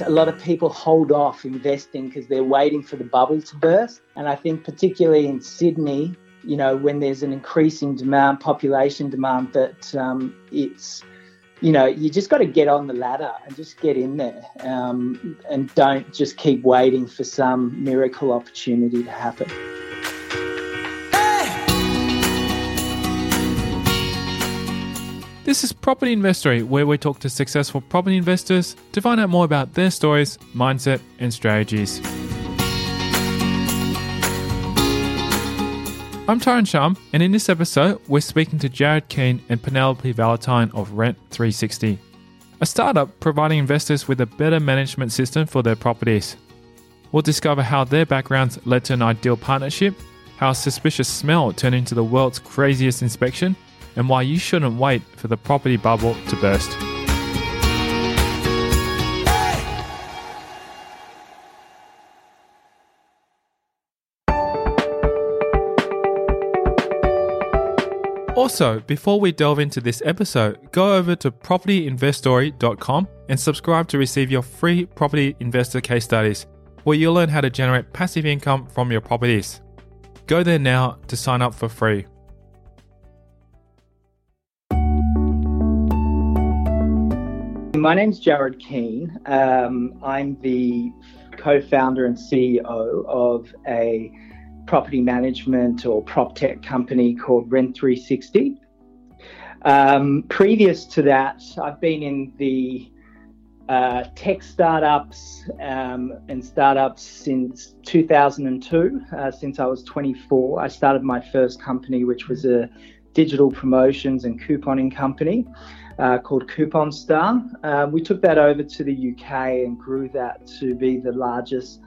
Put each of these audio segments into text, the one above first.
a lot of people hold off investing because they're waiting for the bubble to burst. And I think, particularly in Sydney, you know, when there's an increasing demand, population demand, that um, it's, you know, you just got to get on the ladder and just get in there um, and don't just keep waiting for some miracle opportunity to happen. This is Property Investory, where we talk to successful property investors to find out more about their stories, mindset, and strategies. I'm Tyron Shum, and in this episode, we're speaking to Jared Keen and Penelope Valentine of Rent 360, a startup providing investors with a better management system for their properties. We'll discover how their backgrounds led to an ideal partnership, how a suspicious smell turned into the world's craziest inspection, and why you shouldn't wait for the property bubble to burst. Also, before we delve into this episode, go over to propertyinvestory.com and subscribe to receive your free property investor case studies, where you'll learn how to generate passive income from your properties. Go there now to sign up for free. My name's Jared Keen. Um, I'm the co founder and CEO of a property management or prop tech company called Rent 360. Um, previous to that, I've been in the uh, tech startups um, and startups since 2002, uh, since I was 24. I started my first company, which was a digital promotions and couponing company uh, called Coupon Star. Uh, we took that over to the UK and grew that to be the largest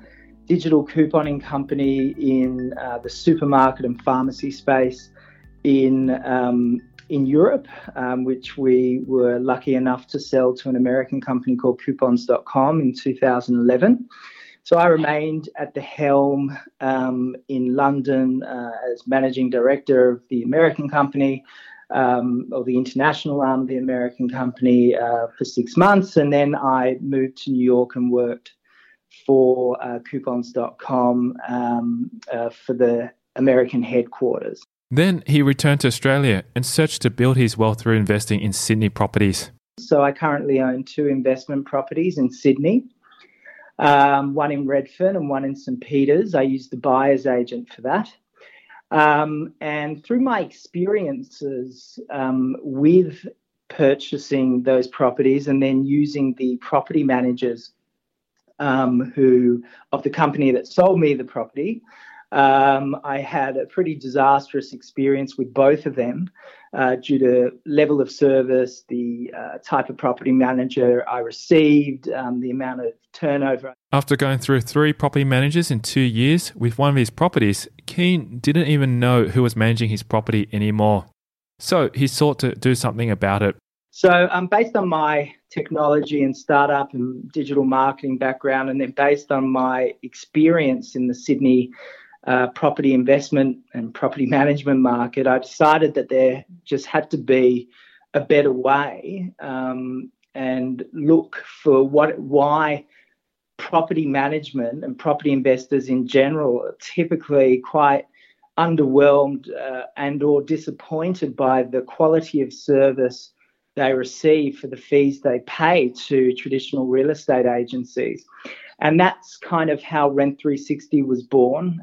digital couponing company in uh, the supermarket and pharmacy space in um, in Europe, um, which we were lucky enough to sell to an American company called Coupons.com in 2011. So I remained at the helm um, in London uh, as managing director of the American company um, or the international arm of the American company uh, for six months. And then I moved to New York and worked for uh, coupons.com um, uh, for the American headquarters. Then he returned to Australia and searched to build his wealth through investing in Sydney properties. So I currently own two investment properties in Sydney. Um, one in Redfern and one in St. Peters. I use the buyer's agent for that. Um, and through my experiences um, with purchasing those properties and then using the property managers um, who of the company that sold me the property, um, I had a pretty disastrous experience with both of them uh, due to level of service, the uh, type of property manager I received, um, the amount of turnover. After going through three property managers in two years with one of his properties, Keen didn't even know who was managing his property anymore. So he sought to do something about it. So, um, based on my technology and startup and digital marketing background, and then based on my experience in the Sydney uh, property investment and property management market, I decided that there just had to be a better way um, and look for what why property management and property investors in general are typically quite underwhelmed uh, and or disappointed by the quality of service they receive for the fees they pay to traditional real estate agencies. And that's kind of how Rent 360 was born.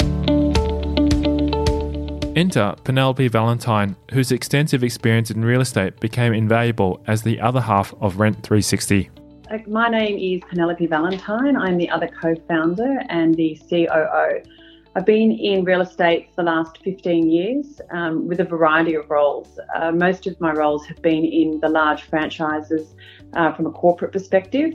Enter Penelope Valentine, whose extensive experience in real estate became invaluable as the other half of Rent 360. My name is Penelope Valentine. I'm the other co founder and the COO. I've been in real estate for the last 15 years um, with a variety of roles. Uh, most of my roles have been in the large franchises uh, from a corporate perspective,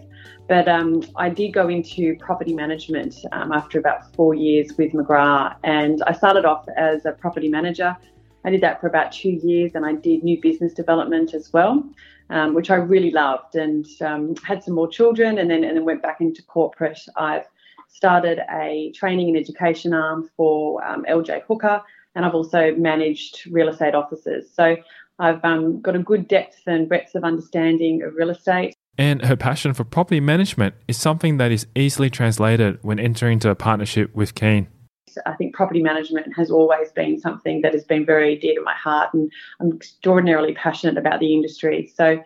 but um, I did go into property management um, after about four years with McGrath, and I started off as a property manager. I did that for about two years, and I did new business development as well, um, which I really loved, and um, had some more children, and then and then went back into corporate. I've started a training and education arm for um, LJ Hooker, and I've also managed real estate offices. So I've um, got a good depth and breadth of understanding of real estate. And her passion for property management is something that is easily translated when entering into a partnership with Keen. I think property management has always been something that has been very dear to my heart, and I'm extraordinarily passionate about the industry. So,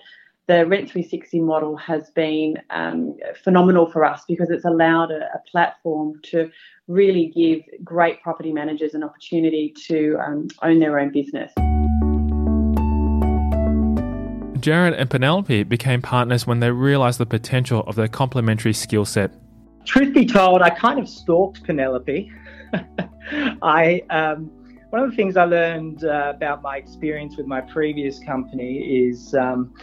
the Rent 360 model has been um, phenomenal for us because it's allowed a, a, platform to really give great property managers an opportunity to um, own their own business. Jared and Penelope became partners when they realised the potential of their complementary skill set. Truth be told, I kind of stalked Penelope. I um, one of the things I learned uh, about my experience with my previous company is um,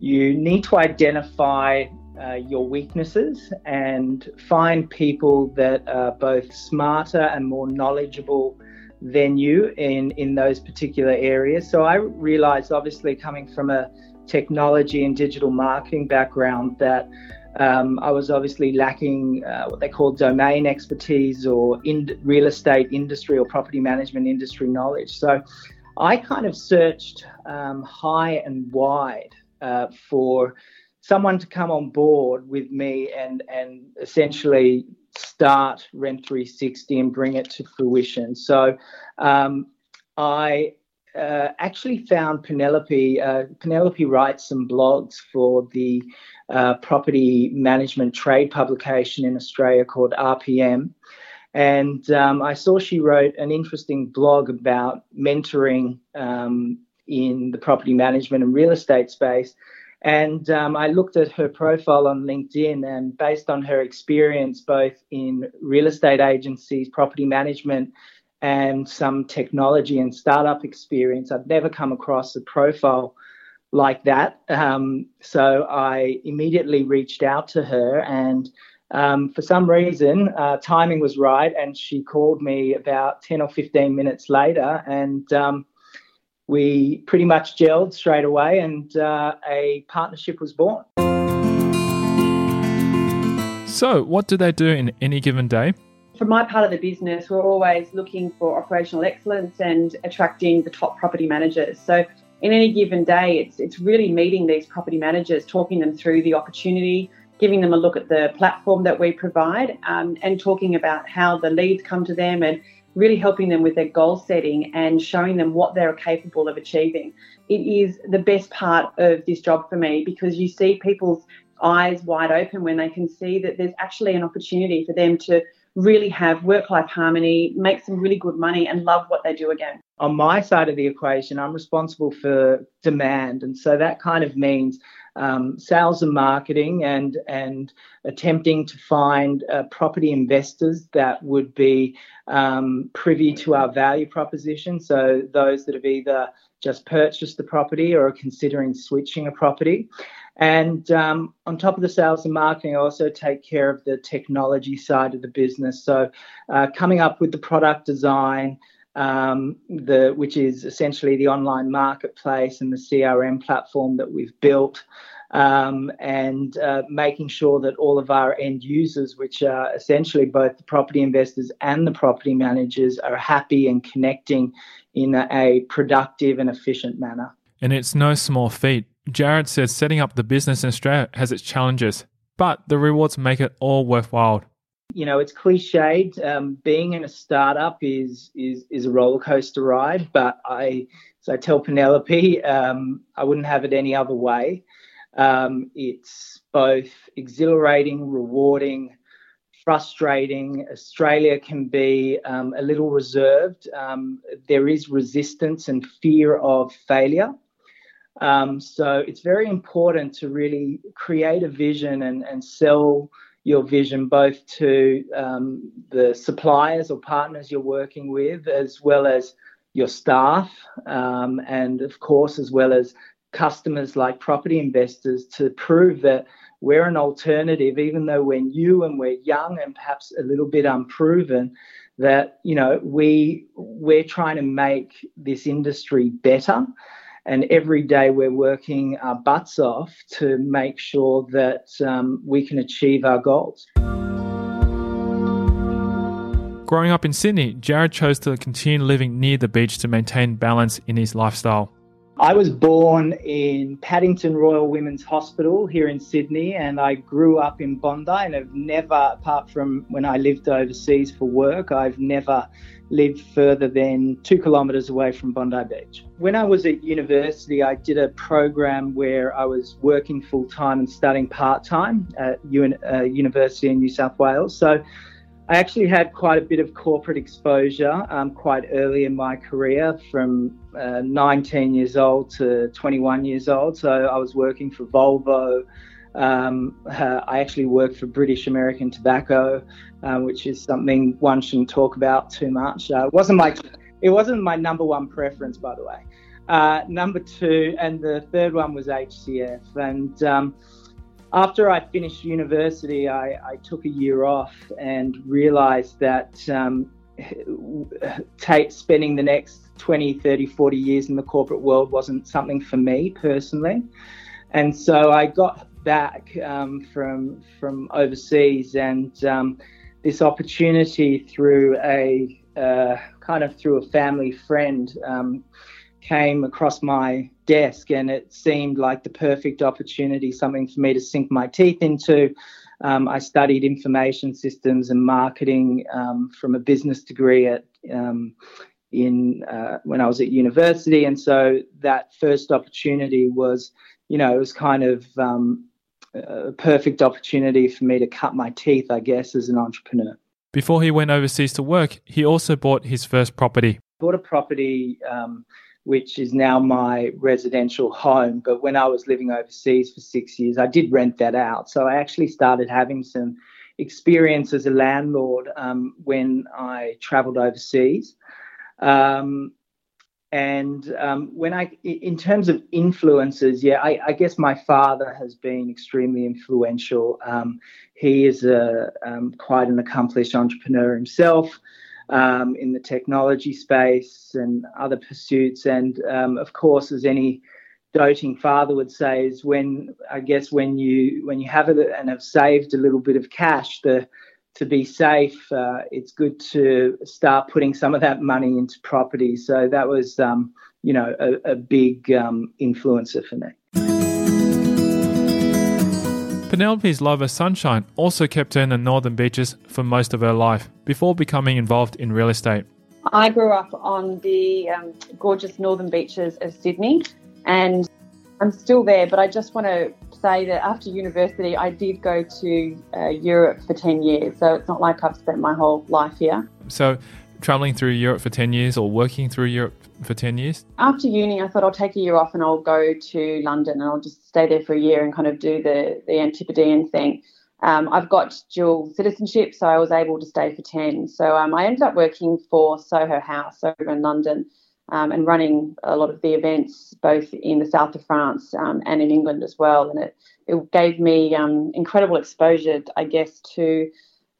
you need to identify uh, your weaknesses and find people that are both smarter and more knowledgeable than you in in those particular areas. So I realized, obviously, coming from a technology and digital marketing background that um, I was obviously lacking uh, what they call domain expertise or in real estate industry or property management industry knowledge. So I kind of searched um, high and wide uh, for someone to come on board with me and and essentially start Rent 360 and bring it to fruition. So um, I uh, actually found Penelope. Uh, Penelope writes some blogs for the uh, property management trade publication in Australia called RPM. And um, I saw she wrote an interesting blog about mentoring um, in the property management and real estate space. And um, I looked at her profile on LinkedIn, and based on her experience both in real estate agencies, property management, and some technology and startup experience. I've never come across a profile like that. Um, so I immediately reached out to her, and um, for some reason, uh, timing was right, and she called me about 10 or 15 minutes later, and um, we pretty much gelled straight away, and uh, a partnership was born. So, what do they do in any given day? for my part of the business, we're always looking for operational excellence and attracting the top property managers. So in any given day, it's it's really meeting these property managers, talking them through the opportunity, giving them a look at the platform that we provide, um, and talking about how the leads come to them and really helping them with their goal setting and showing them what they're capable of achieving. It is the best part of this job for me because you see people's eyes wide open when they can see that there's actually an opportunity for them to really have work life harmony, make some really good money, and love what they do again. On my side of the equation, I'm responsible for demand. And so that kind of means um, sales and marketing and, and attempting to find uh, property investors that would be um, privy to our value proposition. So those that have either just purchased the property or are considering switching a property. And um, on top of the sales and marketing, I also take care of the technology side of the business. So, uh, coming up with the product design, um, the which is essentially the online marketplace and the CRM platform that we've built, um, and uh, making sure that all of our end users, which are essentially both the property investors and the property managers, are happy and connecting in a productive and efficient manner. And it's no small feat Jared says setting up the business in Australia has its challenges, but the rewards make it all worthwhile. You know, it's cliched. Um, being in a startup is is is a roller coaster ride, but I, as I tell Penelope, um, I wouldn't have it any other way. Um, it's both exhilarating, rewarding, frustrating. Australia can be um, a little reserved. Um, there is resistance and fear of failure. Um, so it's very important to really create a vision and, and sell your vision both to um, the suppliers or partners you're working with, as well as your staff, um, and of course, as well as customers like property investors to prove that we're an alternative, even though we're new and we're young and perhaps a little bit unproven. That you know we we're trying to make this industry better and every day we're working our butts off to make sure that um, we can achieve our goals. Growing up in Sydney, Jared chose to continue living near the beach to maintain balance in his lifestyle. I was born in Paddington Royal Women's Hospital here in Sydney, and I grew up in Bondi. And I've never, apart from when I lived overseas for work, I've never lived further than two kilometres away from Bondi Beach. When I was at university, I did a program where I was working full time and studying part time at uh, University in New South Wales. So I actually had quite a bit of corporate exposure um, quite early in my career, from uh, 19 years old to 21 years old. So I was working for Volvo. Um, uh, I actually worked for British American Tobacco, uh, which is something one shouldn't talk about too much. Uh, it wasn't my it wasn't my number one preference, by the way. Uh, number two, and the third one was HCF, and um, after I finished university, I, I, took a year off and realized that um, take, spending the next 20, 30, 40 years in the corporate world wasn't something for me personally. And so I got back um, from, from overseas and um, this opportunity through a uh, kind of through a family friend um, came across my desk and it seemed like the perfect opportunity, something for me to sink my teeth into. Um, I studied information systems and marketing um, from a business degree at um, in uh, when I was at university, and so that first opportunity was, you know, it was kind of um, a perfect opportunity for me to cut my teeth, I guess, as an entrepreneur. Before he went overseas to work, he also bought his first property. Bought a property um, which is now my residential home. But when I was living overseas for six years, I did rent that out. So I actually started having some experience as a landlord um, when I traveled overseas. Um, and um, when I, in terms of influences, yeah, I, I, guess my father has been extremely influential. Um, he is a um, quite an accomplished entrepreneur himself um, in the technology space and other pursuits. And um, of course, as any doting father would say, is when I guess when you when you have it and have saved a little bit of cash, the to be safe, uh, it's good to start putting some of that money into property. So that was, um, you know, a, a big um, influencer for me. Penelope's love of sunshine also kept her in the northern beaches for most of her life before becoming involved in real estate. I grew up on the um, gorgeous northern beaches of Sydney and I'm still there, but I just want to say that after university, I did go to uh, Europe for 10 years. So it's not like I've spent my whole life here. So, traveling through Europe for 10 years or working through Europe for 10 years? After uni, I thought I'll take a year off and I'll go to London and I'll just stay there for a year and kind of do the, the Antipodean thing. Um, I've got dual citizenship, so I was able to stay for 10. So um, I ended up working for Soho House over in London um, and running a lot of the events both in the south of France um, and in England as well. And it, it gave me um, incredible exposure, I guess, to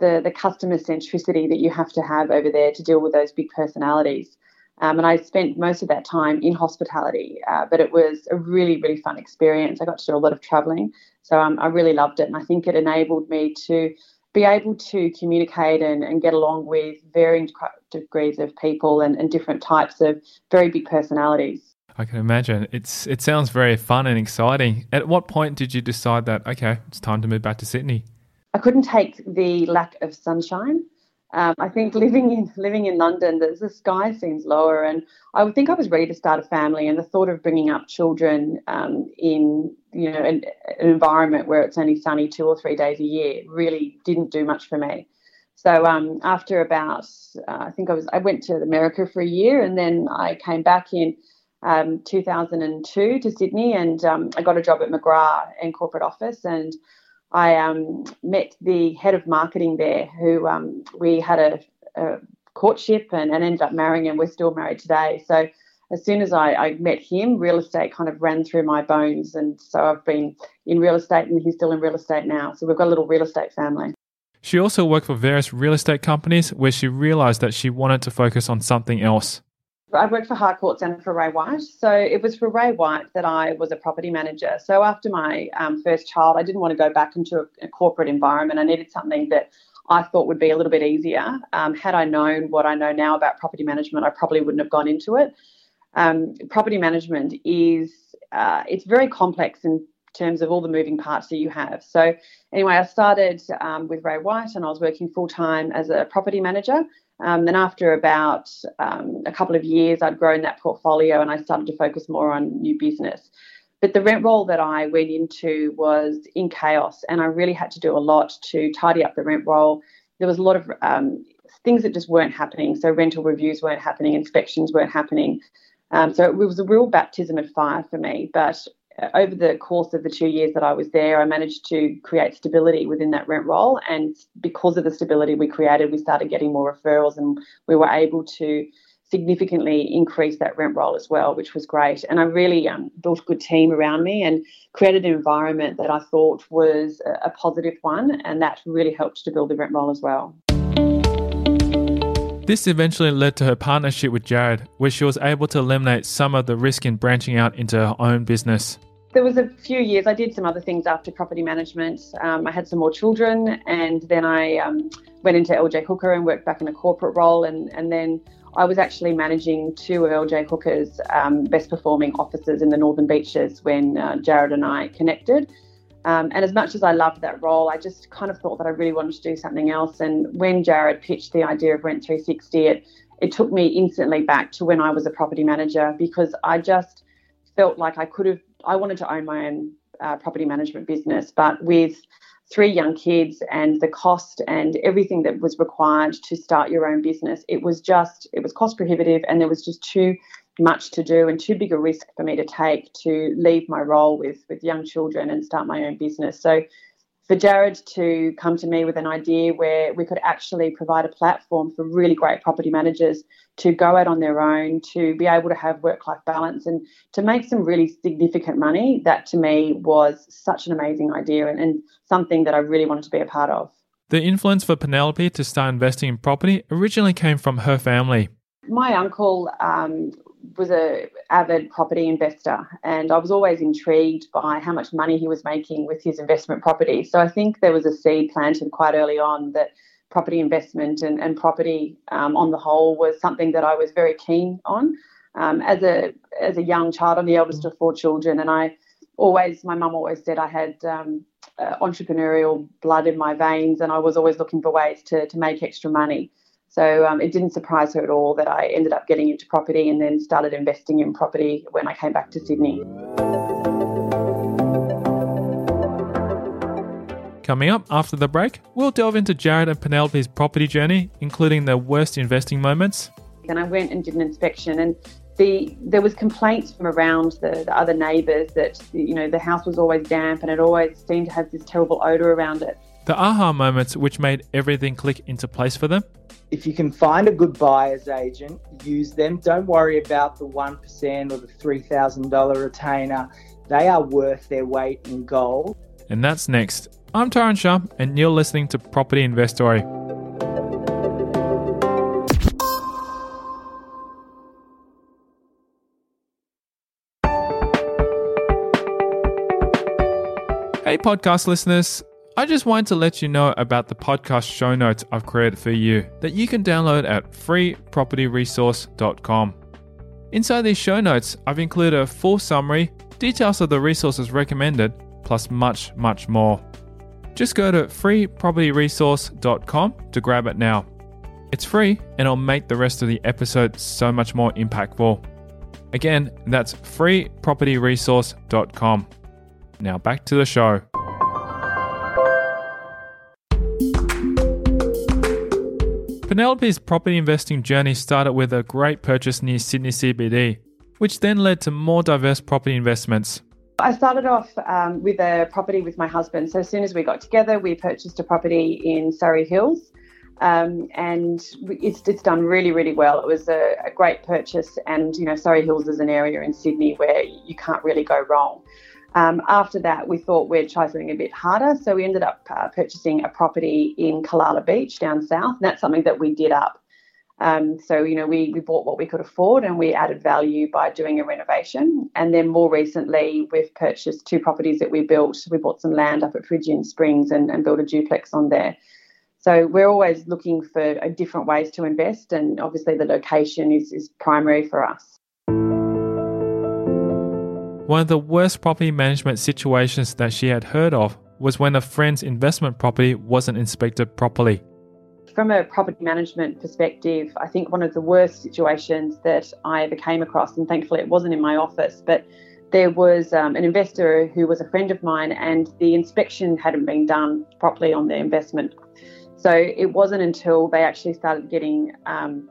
the, the customer centricity that you have to have over there to deal with those big personalities. Um, and I spent most of that time in hospitality, uh, but it was a really, really fun experience. I got to do a lot of traveling, so um, I really loved it. And I think it enabled me to be able to communicate and, and get along with varying degrees of people and, and different types of very big personalities. I can imagine. It's it sounds very fun and exciting. At what point did you decide that okay, it's time to move back to Sydney? I couldn't take the lack of sunshine. Um, I think living in living in London, the, the, sky seems lower, and I would think I was ready to start a family. And the thought of bringing up children um, in you know an, an, environment where it's only sunny two or three days a year really didn't do much for me. So um, after about, uh, I think I was I went to America for a year, and then I came back in um, 2002 to Sydney, and um, I got a job at McGrath in corporate office, and I um, met the head of marketing there, who um, we had a, a courtship and, and, ended up marrying, and we're still married today. So as soon as I, I, met him, real estate kind of ran through my bones, and so I've been in real estate, and he's still in real estate now. So we've got a little real estate family. She also worked for various real estate companies where she realized that she wanted to focus on something else. I worked for Harcourts and for Ray White. So it was for Ray White that I was a property manager. So after my um, first child, I didn't want to go back into a, a, corporate environment. I needed something that I thought would be a little bit easier. Um, had I known what I know now about property management, I probably wouldn't have gone into it. um, property management is uh, it's very complex in terms of all the moving parts that you have. So anyway, I started um, with Ray White and I was working full time as a property manager. Um, then after about um, a couple of years, I'd grown that portfolio and I started to focus more on new business. But the rent roll that I went into was in chaos, and I really had to do a lot to tidy up the rent roll. There was a lot of um, things that just weren't happening. So rental reviews weren't happening, inspections weren't happening. Um, so it was a real baptism of fire for me. But over the course of the two years that I was there, I managed to create stability within that rent roll. And because of the stability we created, we started getting more referrals and we were able to significantly increase that rent roll as well, which was great. And I really um, built a good team around me and created an environment that I thought was a, a positive one. And that really helped to build the rent roll as well. This eventually led to her partnership with Jared, where she was able to eliminate some of the risk in branching out into her own business. There was a few years I did some other things after property management. Um, I had some more children, and then I um, went into LJ Hooker and worked back in a corporate role, and, and then I was actually managing two of LJ Hooker's um, best performing offices in the Northern Beaches when uh, Jared and I connected. Um, and as much as I loved that role, I just kind of thought that I really wanted to do something else. And when Jared pitched the idea of Rent 360, it, it took me instantly back to when I was a property manager because I just felt like I could have, I wanted to own my own uh, property management business, but with three young kids and the cost and everything that was required to start your own business, it was just, it was cost prohibitive and there was just too much to do and too big a risk for me to take to leave my role with with young children and start my own business. So for Jared to come to me with an idea where we could actually provide a platform for really great property managers to go out on their own, to be able to have work life balance and to make some really significant money, that to me was such an amazing idea and, and something that I really wanted to be a part of. The influence for Penelope to start investing in property originally came from her family. My uncle um, was a avid property investor and I was always intrigued by how much money he was making with his investment property. So I think there was a seed planted quite early on that property investment and, and property um, on the whole was something that I was very keen on. Um, as a as a young child, I'm the eldest of four children, and I always my mum always said I had um, uh, entrepreneurial blood in my veins, and I was always looking for ways to to make extra money. So um, it didn't surprise her at all that I ended up getting into property and then started investing in property when I came back to Sydney. Coming up after the break, we'll delve into Jared and Penelope's property journey, including their worst investing moments. And I went and did an inspection, and the there was complaints from around the, the other neighbours that you know the house was always damp and it always seemed to have this terrible odour around it. The aha moments which made everything click into place for them if you can find a good buyer's agent, use them. Don't worry about the 1% or the $3,000 retainer. They are worth their weight in gold. And that's next. I'm Tyron Shum, and you're listening to Property Investory. Hey, podcast listeners. I just wanted to let you know about the podcast show notes I've created for you that you can download at freepropertyresource.com. Inside these show notes, I've included a full summary, details of the resources recommended, plus much, much more. Just go to freepropertyresource.com to grab it now. It's free and it'll make the rest of the episode so much more impactful. Again, that's freepropertyresource.com. Now back to the show. Penelope's property investing journey started with a great purchase near Sydney CBD, which then led to more diverse property investments. I started off um, with a property with my husband. So as soon as we got together, we purchased a property in Surry Hills. Um, and it's, it's done really, really well. It was a, a great purchase, and you know, Surry Hills is an area in Sydney where you can't really go wrong. Um, after that, we thought we'd try something a bit harder. So we ended up uh, purchasing a property in Kalala Beach down south. And that's something that we did up. Um, so, you know, we, we bought what we could afford and we added value by doing a renovation. And then more recently, we've purchased two properties that we built. We bought some land up at Peregian Springs and, and built a duplex on there. So we're always looking for different ways to invest. And obviously, the location is, is primary for us. One of the worst property management situations that she had heard of was when a friend's investment property wasn't inspected properly. From a property management perspective, I think one of the worst situations that I ever came across, and thankfully it wasn't in my office, but there was um, an investor who was a friend of mine, and the inspection hadn't been done properly on the investment. So it wasn't until they actually started getting um,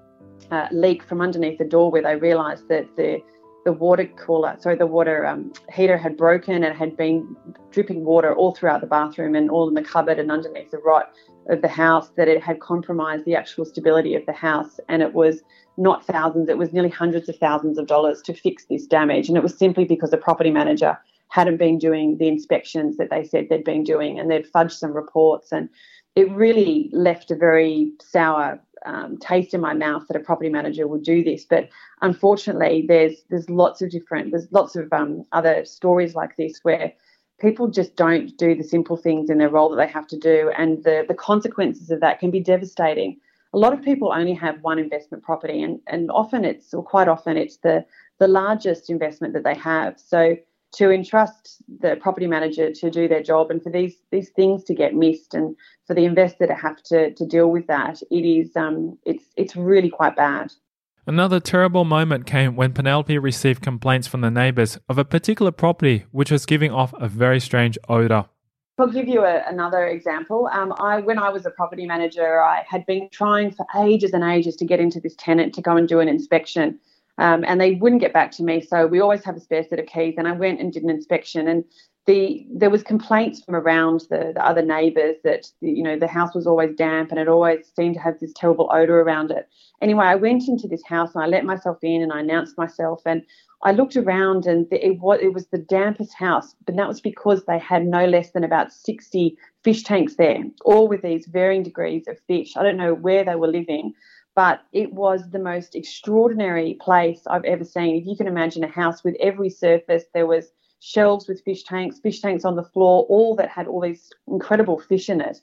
a leak from underneath the door where they realised that the the water cooler, sorry, the water um, heater had broken and had been dripping water all throughout the bathroom and all in the cupboard and underneath the rot of the house that it had compromised the actual stability of the house. And it was not thousands, it was nearly hundreds of thousands of dollars to fix this damage. And it was simply because the property manager hadn't been doing the inspections that they said they'd been doing and they'd fudged some reports. And it really left a very sour um, taste in my mouth that a property manager would do this. But unfortunately, there's there's lots of different there's lots of um, other stories like this where people just don't do the simple things in their role that they have to do, and the the consequences of that can be devastating. A lot of people only have one investment property, and and often it's or quite often it's the the largest investment that they have. So to entrust the property manager to do their job and for these these things to get missed and for the investor to have to to deal with that it is um it's it's really quite bad Another terrible moment came when Penelope received complaints from the neighbours of a particular property which was giving off a very strange odour. I'll give you a, another example. Um, I, when I was a property manager, I had been trying for ages and ages to get into this tenant to go and do an inspection um, and they wouldn't get back to me. So we always have a spare set of keys, and I went and did an inspection, and the there was complaints from around the, the other neighbours that you know the house was always damp and it always seemed to have this terrible odour around it. Anyway, I went into this house and I let myself in and I announced myself and I looked around and it was it was the dampest house, but that was because they had no less than about 60 fish tanks there, all with these varying degrees of fish. I don't know where they were living, but it was the most extraordinary place I've ever seen. If you can imagine a house with every surface, there was shelves with fish tanks, fish tanks on the floor, all that had all these incredible fish in it.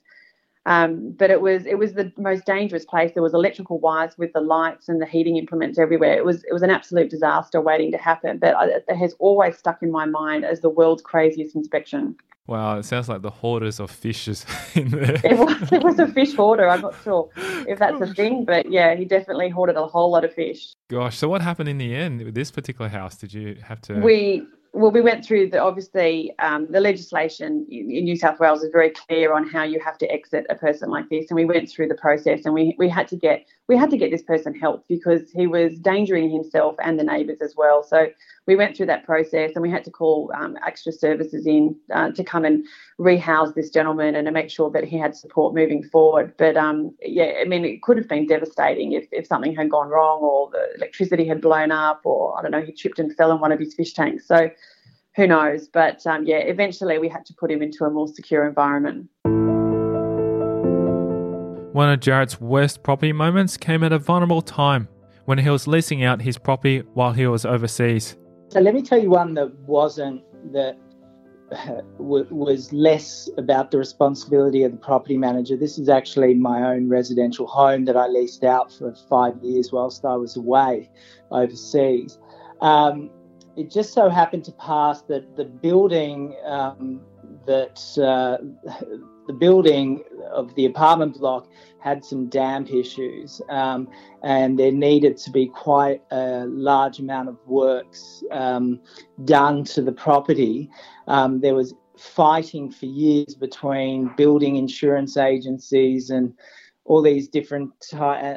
Um, but it was it was the most dangerous place. There was electrical wires with the lights and the heating implements everywhere. It was it was an absolute disaster waiting to happen. But it has always stuck in my mind as the world's craziest inspection. Wow, it sounds like the hoarders of fishes in there. It was, it was a fish hoarder. I'm not sure if that's a thing, but yeah, he definitely hoarded a whole lot of fish. Gosh, so what happened in the end with this particular house? Did you have to? We well, we went through the obviously um, the legislation in New South Wales is very clear on how you have to exit a person like this, and we went through the process, and we we had to get we had to get this person help because he was endangering himself and the neighbours as well. So we went through that process, and we had to call um, extra services in uh, to come and rehouse this gentleman and to make sure that he had support moving forward. But um, yeah, I mean, it could have been devastating if if something had gone wrong or the electricity had blown up, or I don't know, he tripped and fell in one of his fish tanks. So who knows? But um, yeah, eventually we had to put him into a more secure environment. One of Jared's worst property moments came at a vulnerable time when he was leasing out his property while he was overseas. So let me tell you one that wasn't that was less about the responsibility of the property manager. This is actually my own residential home that I leased out for five years whilst I was away overseas. Um, it just so happened to pass that the building um, that uh, the building of the apartment block had some damp issues, um, and there needed to be quite a large amount of works um, done to the property. Um, there was fighting for years between building insurance agencies and all these different uh,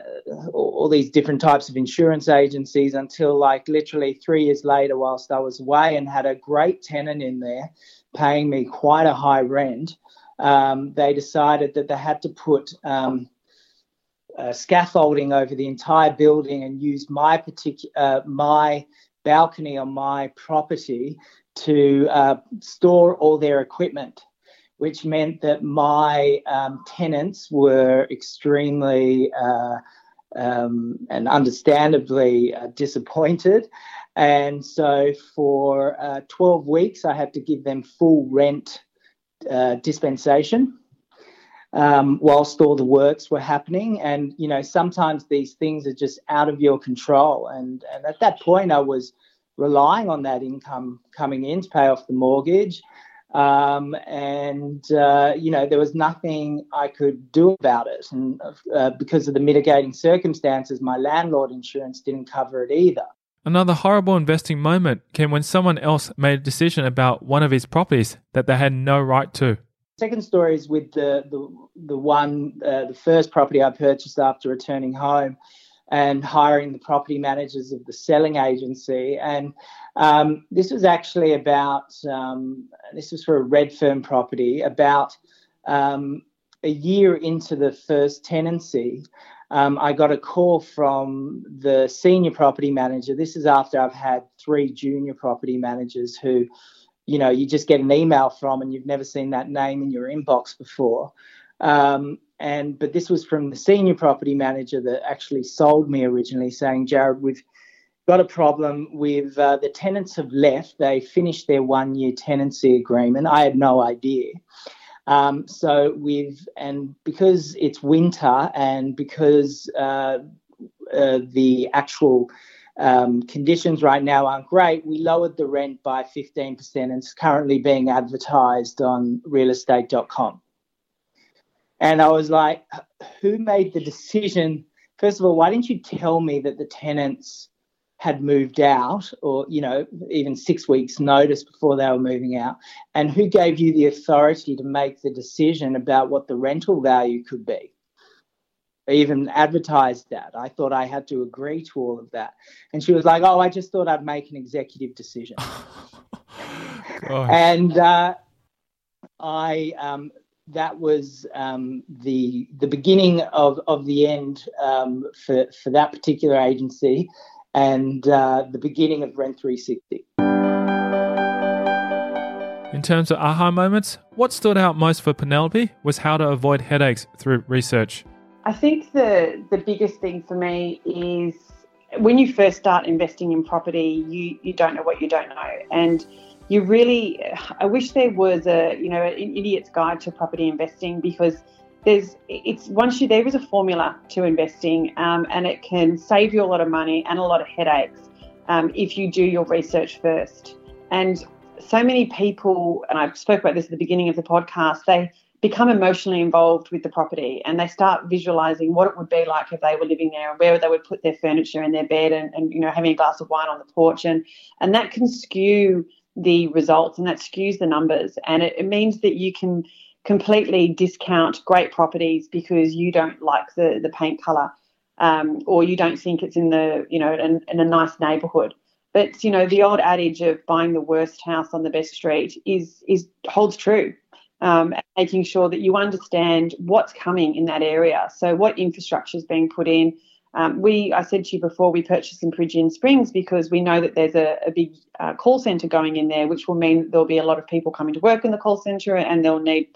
all these different types of insurance agencies until like literally three years later whilst I was away and had a great tenant in there paying me quite a high rent um, they decided that they had to put um, uh, scaffolding over the entire building and use my particular uh, my balcony on my property to uh, store all their equipment which meant that my um, tenants were extremely uh, um, and understandably uh, disappointed. And so for uh, 12 weeks, I had to give them full rent uh, dispensation. Um, whilst all the works were happening, and you know sometimes these things are just out of your control. And and at that point, I was relying on that income coming in to pay off the mortgage. Um, and, uh, you know, there was nothing I could do about it. And uh, because of the mitigating circumstances, my landlord insurance didn't cover it either. Another horrible investing moment came when someone else made a decision about one of his properties that they had no right to. Second story is with the the, the one uh, the first property I purchased after returning home and hiring the property managers of the selling agency. And um, this was actually about, um, this was for a Redfern property, about um, a year into the first tenancy. Um, I got a call from the senior property manager. This is after I've had three junior property managers who, you know, you just get an email from and you've never seen that name in your inbox before. Um, and but this was from the senior property manager that actually sold me originally, saying, Jared, we've got a problem with uh, the tenants have left. They finished their one year tenancy agreement. I had no idea. Um, so we've and because it's winter and because uh, uh, the actual um, conditions right now aren't great, we lowered the rent by 15% and it's currently being advertised on realestate.com. And I was like, who made the decision? First of all, why didn't you tell me that the tenants had moved out or, you know, even six weeks notice before they were moving out? And who gave you the authority to make the decision about what the rental value could be? even advertised that. I thought I had to agree to all of that. And she was like, Oh, I just thought I'd make an executive decision. and uh, I um, that was um, the the beginning of, of the end um, for for that particular agency, and uh, the beginning of Rent 360. In terms of aha moments, what stood out most for Penelope was how to avoid headaches through research. I think the the biggest thing for me is when you first start investing in property, you you don't know what you don't know, and you really, I wish there was a, you know, an idiot's guide to property investing because there's, it's once you, there is a formula to investing um, and it can save you a lot of money and a lot of headaches um, if you do your research first. And so many people, and I spoke about this at the beginning of the podcast, they become emotionally involved with the property and they start visualizing what it would be like if they were living there and where they would put their furniture in their bed and, and you know having a glass of wine on the porch and and that can skew the results and that skews the numbers. And it, it means that you can completely discount great properties because you don't like the, the paint color um, or you don't think it's in the, you know, in, in a nice neighborhood. But, you know, the old adage of buying the worst house on the best street is, is holds true. Um, making sure that you understand what's coming in that area. So, what infrastructure is being put in, um, we, I said to you before, we purchased in Peregian Springs because we know that there's a, a big uh, call centre going in there, which will mean there'll be a lot of people coming to work in the call centre and they'll need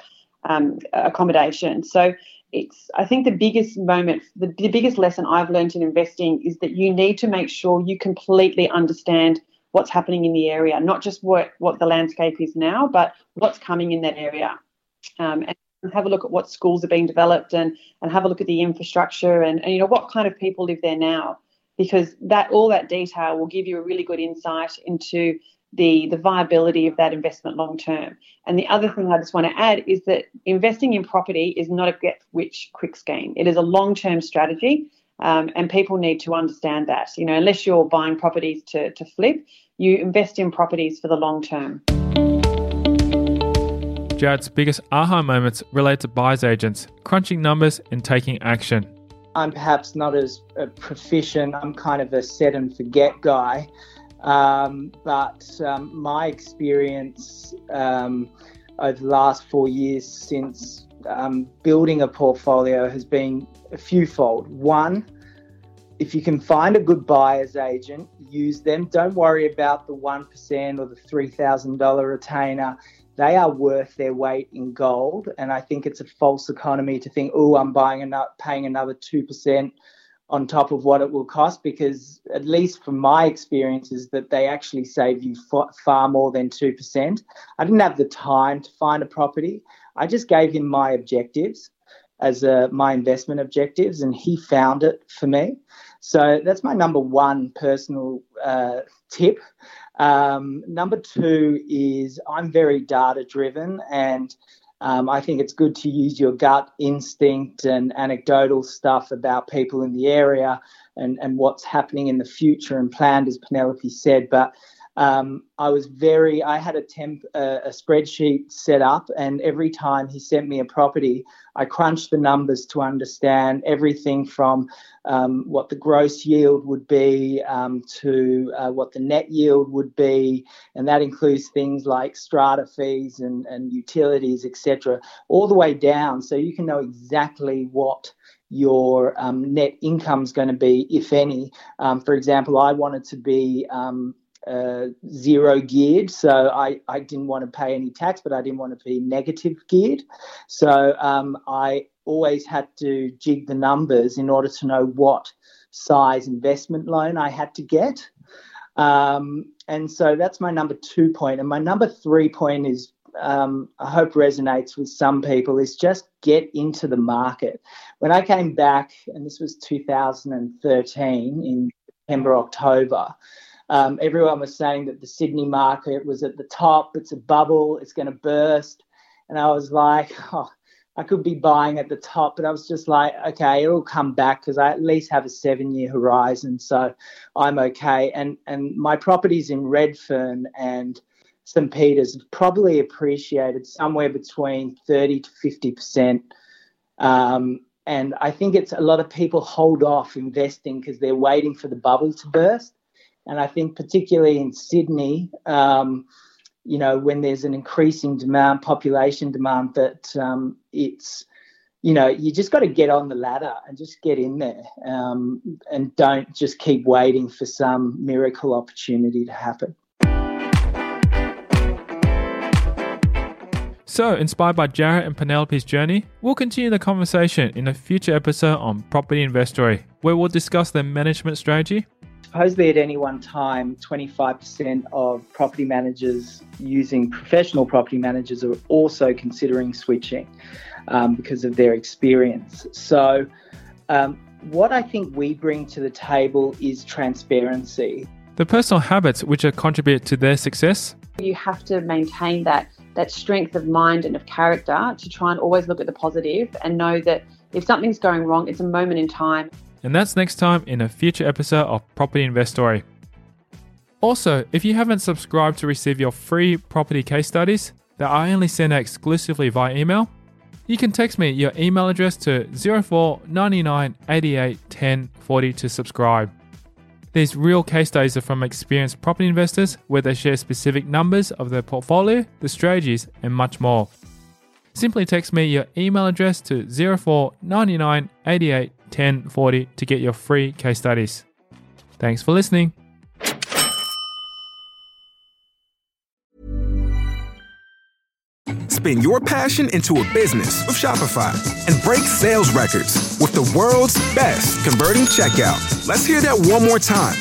um, accommodation. So it's, I think the biggest moment, the, the biggest lesson I've learned in investing is that you need to make sure you completely understand what's happening in the area, not just what, what the landscape is now, but what's coming in that area. Um, and and have a look at what schools are being developed and, and have a look at the infrastructure and, and you know what kind of people live there now because that all that detail will give you a really good insight into the the viability of that investment long term. And the other thing I just want to add is that investing in property is not a get rich quick scheme. It is a long term strategy, um, and people need to understand that. You know, unless you're buying properties to to flip, you invest in properties for the long term. Jared's biggest aha moments relate to buyer's agents, crunching numbers and taking action. I'm perhaps not as uh, proficient. I'm kind of a set and forget guy. Um, but um, my experience um, over the last four years since um, building a portfolio has been a fewfold. One, if you can find a good buyer's agent, use them. Don't worry about the 1% or the $3,000 retainer they are worth their weight in gold. And I think it's a false economy to think, oh, I'm buying another, paying another 2% on top of what it will cost, because at least from my experiences, that they actually save you far more than 2%. I didn't have the time to find a property. I just gave him my objectives as uh, my investment objectives, and he found it for me. So that's my number one personal uh, tip. Um, number two is I'm very data driven and um, I think it's good to use your gut instinct and anecdotal stuff about people in the area and, and what's happening in the future and planned, as Penelope said. But um, I was very, I had a temp, uh, a spreadsheet set up, and every time he sent me a property, I crunched the numbers to understand everything from um, what the gross yield would be um, to uh, what the net yield would be, and that includes things like strata fees and, and utilities, etc., all the way down, so you can know exactly what your um, net income is going to be, if any. Um, for example, I wanted to be um, uh, zero geared. So I, I didn't want to pay any tax, but I didn't want to be negative geared. So um, I always had to jig the numbers in order to know what size investment loan I had to get. Um, and so that's my number two point. And my number three point is um, I hope resonates with some people is just get into the market. When I came back, and this was 2013 in September, October, um, everyone was saying that the Sydney market was at the top, it's a bubble, it's going to burst. And I was like, oh, I could be buying at the top, but I was just like, okay, it'll come back because I at least have a seven year horizon. So I'm okay. And, and my properties in Redfern and St. Peter's probably appreciated somewhere between 30 to 50%. Um, and I think it's a lot of people hold off investing because they're waiting for the bubble to burst. And I think, particularly in Sydney, um, you know, when there's an increasing demand, population demand, that um, it's, you know, you just got to get on the ladder and just get in there um, and don't just keep waiting for some miracle opportunity to happen. So, inspired by Jared and Penelope's journey, we'll continue the conversation in a future episode on Property Investory, where we'll discuss their management strategy, supposedly at any one time, 25% of property managers using professional property managers are also considering switching um, because of their experience. So, um, what I think we bring to the table is transparency. The personal habits which contribute to their success. You have to maintain that that strength of mind and of character to try and always look at the positive and know that if something's going wrong, it's a moment in time and that's next time in a future episode of Property Investory. Also, if you haven't subscribed to receive your free property case studies that I only send out exclusively via email, you can text me your email address to 0499 88 10 40 to subscribe. These real case studies are from experienced property investors where they share specific numbers of their portfolio, the strategies, and much more. Simply text me your email address to 0499 88 1040 to get your free case studies. Thanks for listening. Spin your passion into a business with Shopify and break sales records with the world's best converting checkout. Let's hear that one more time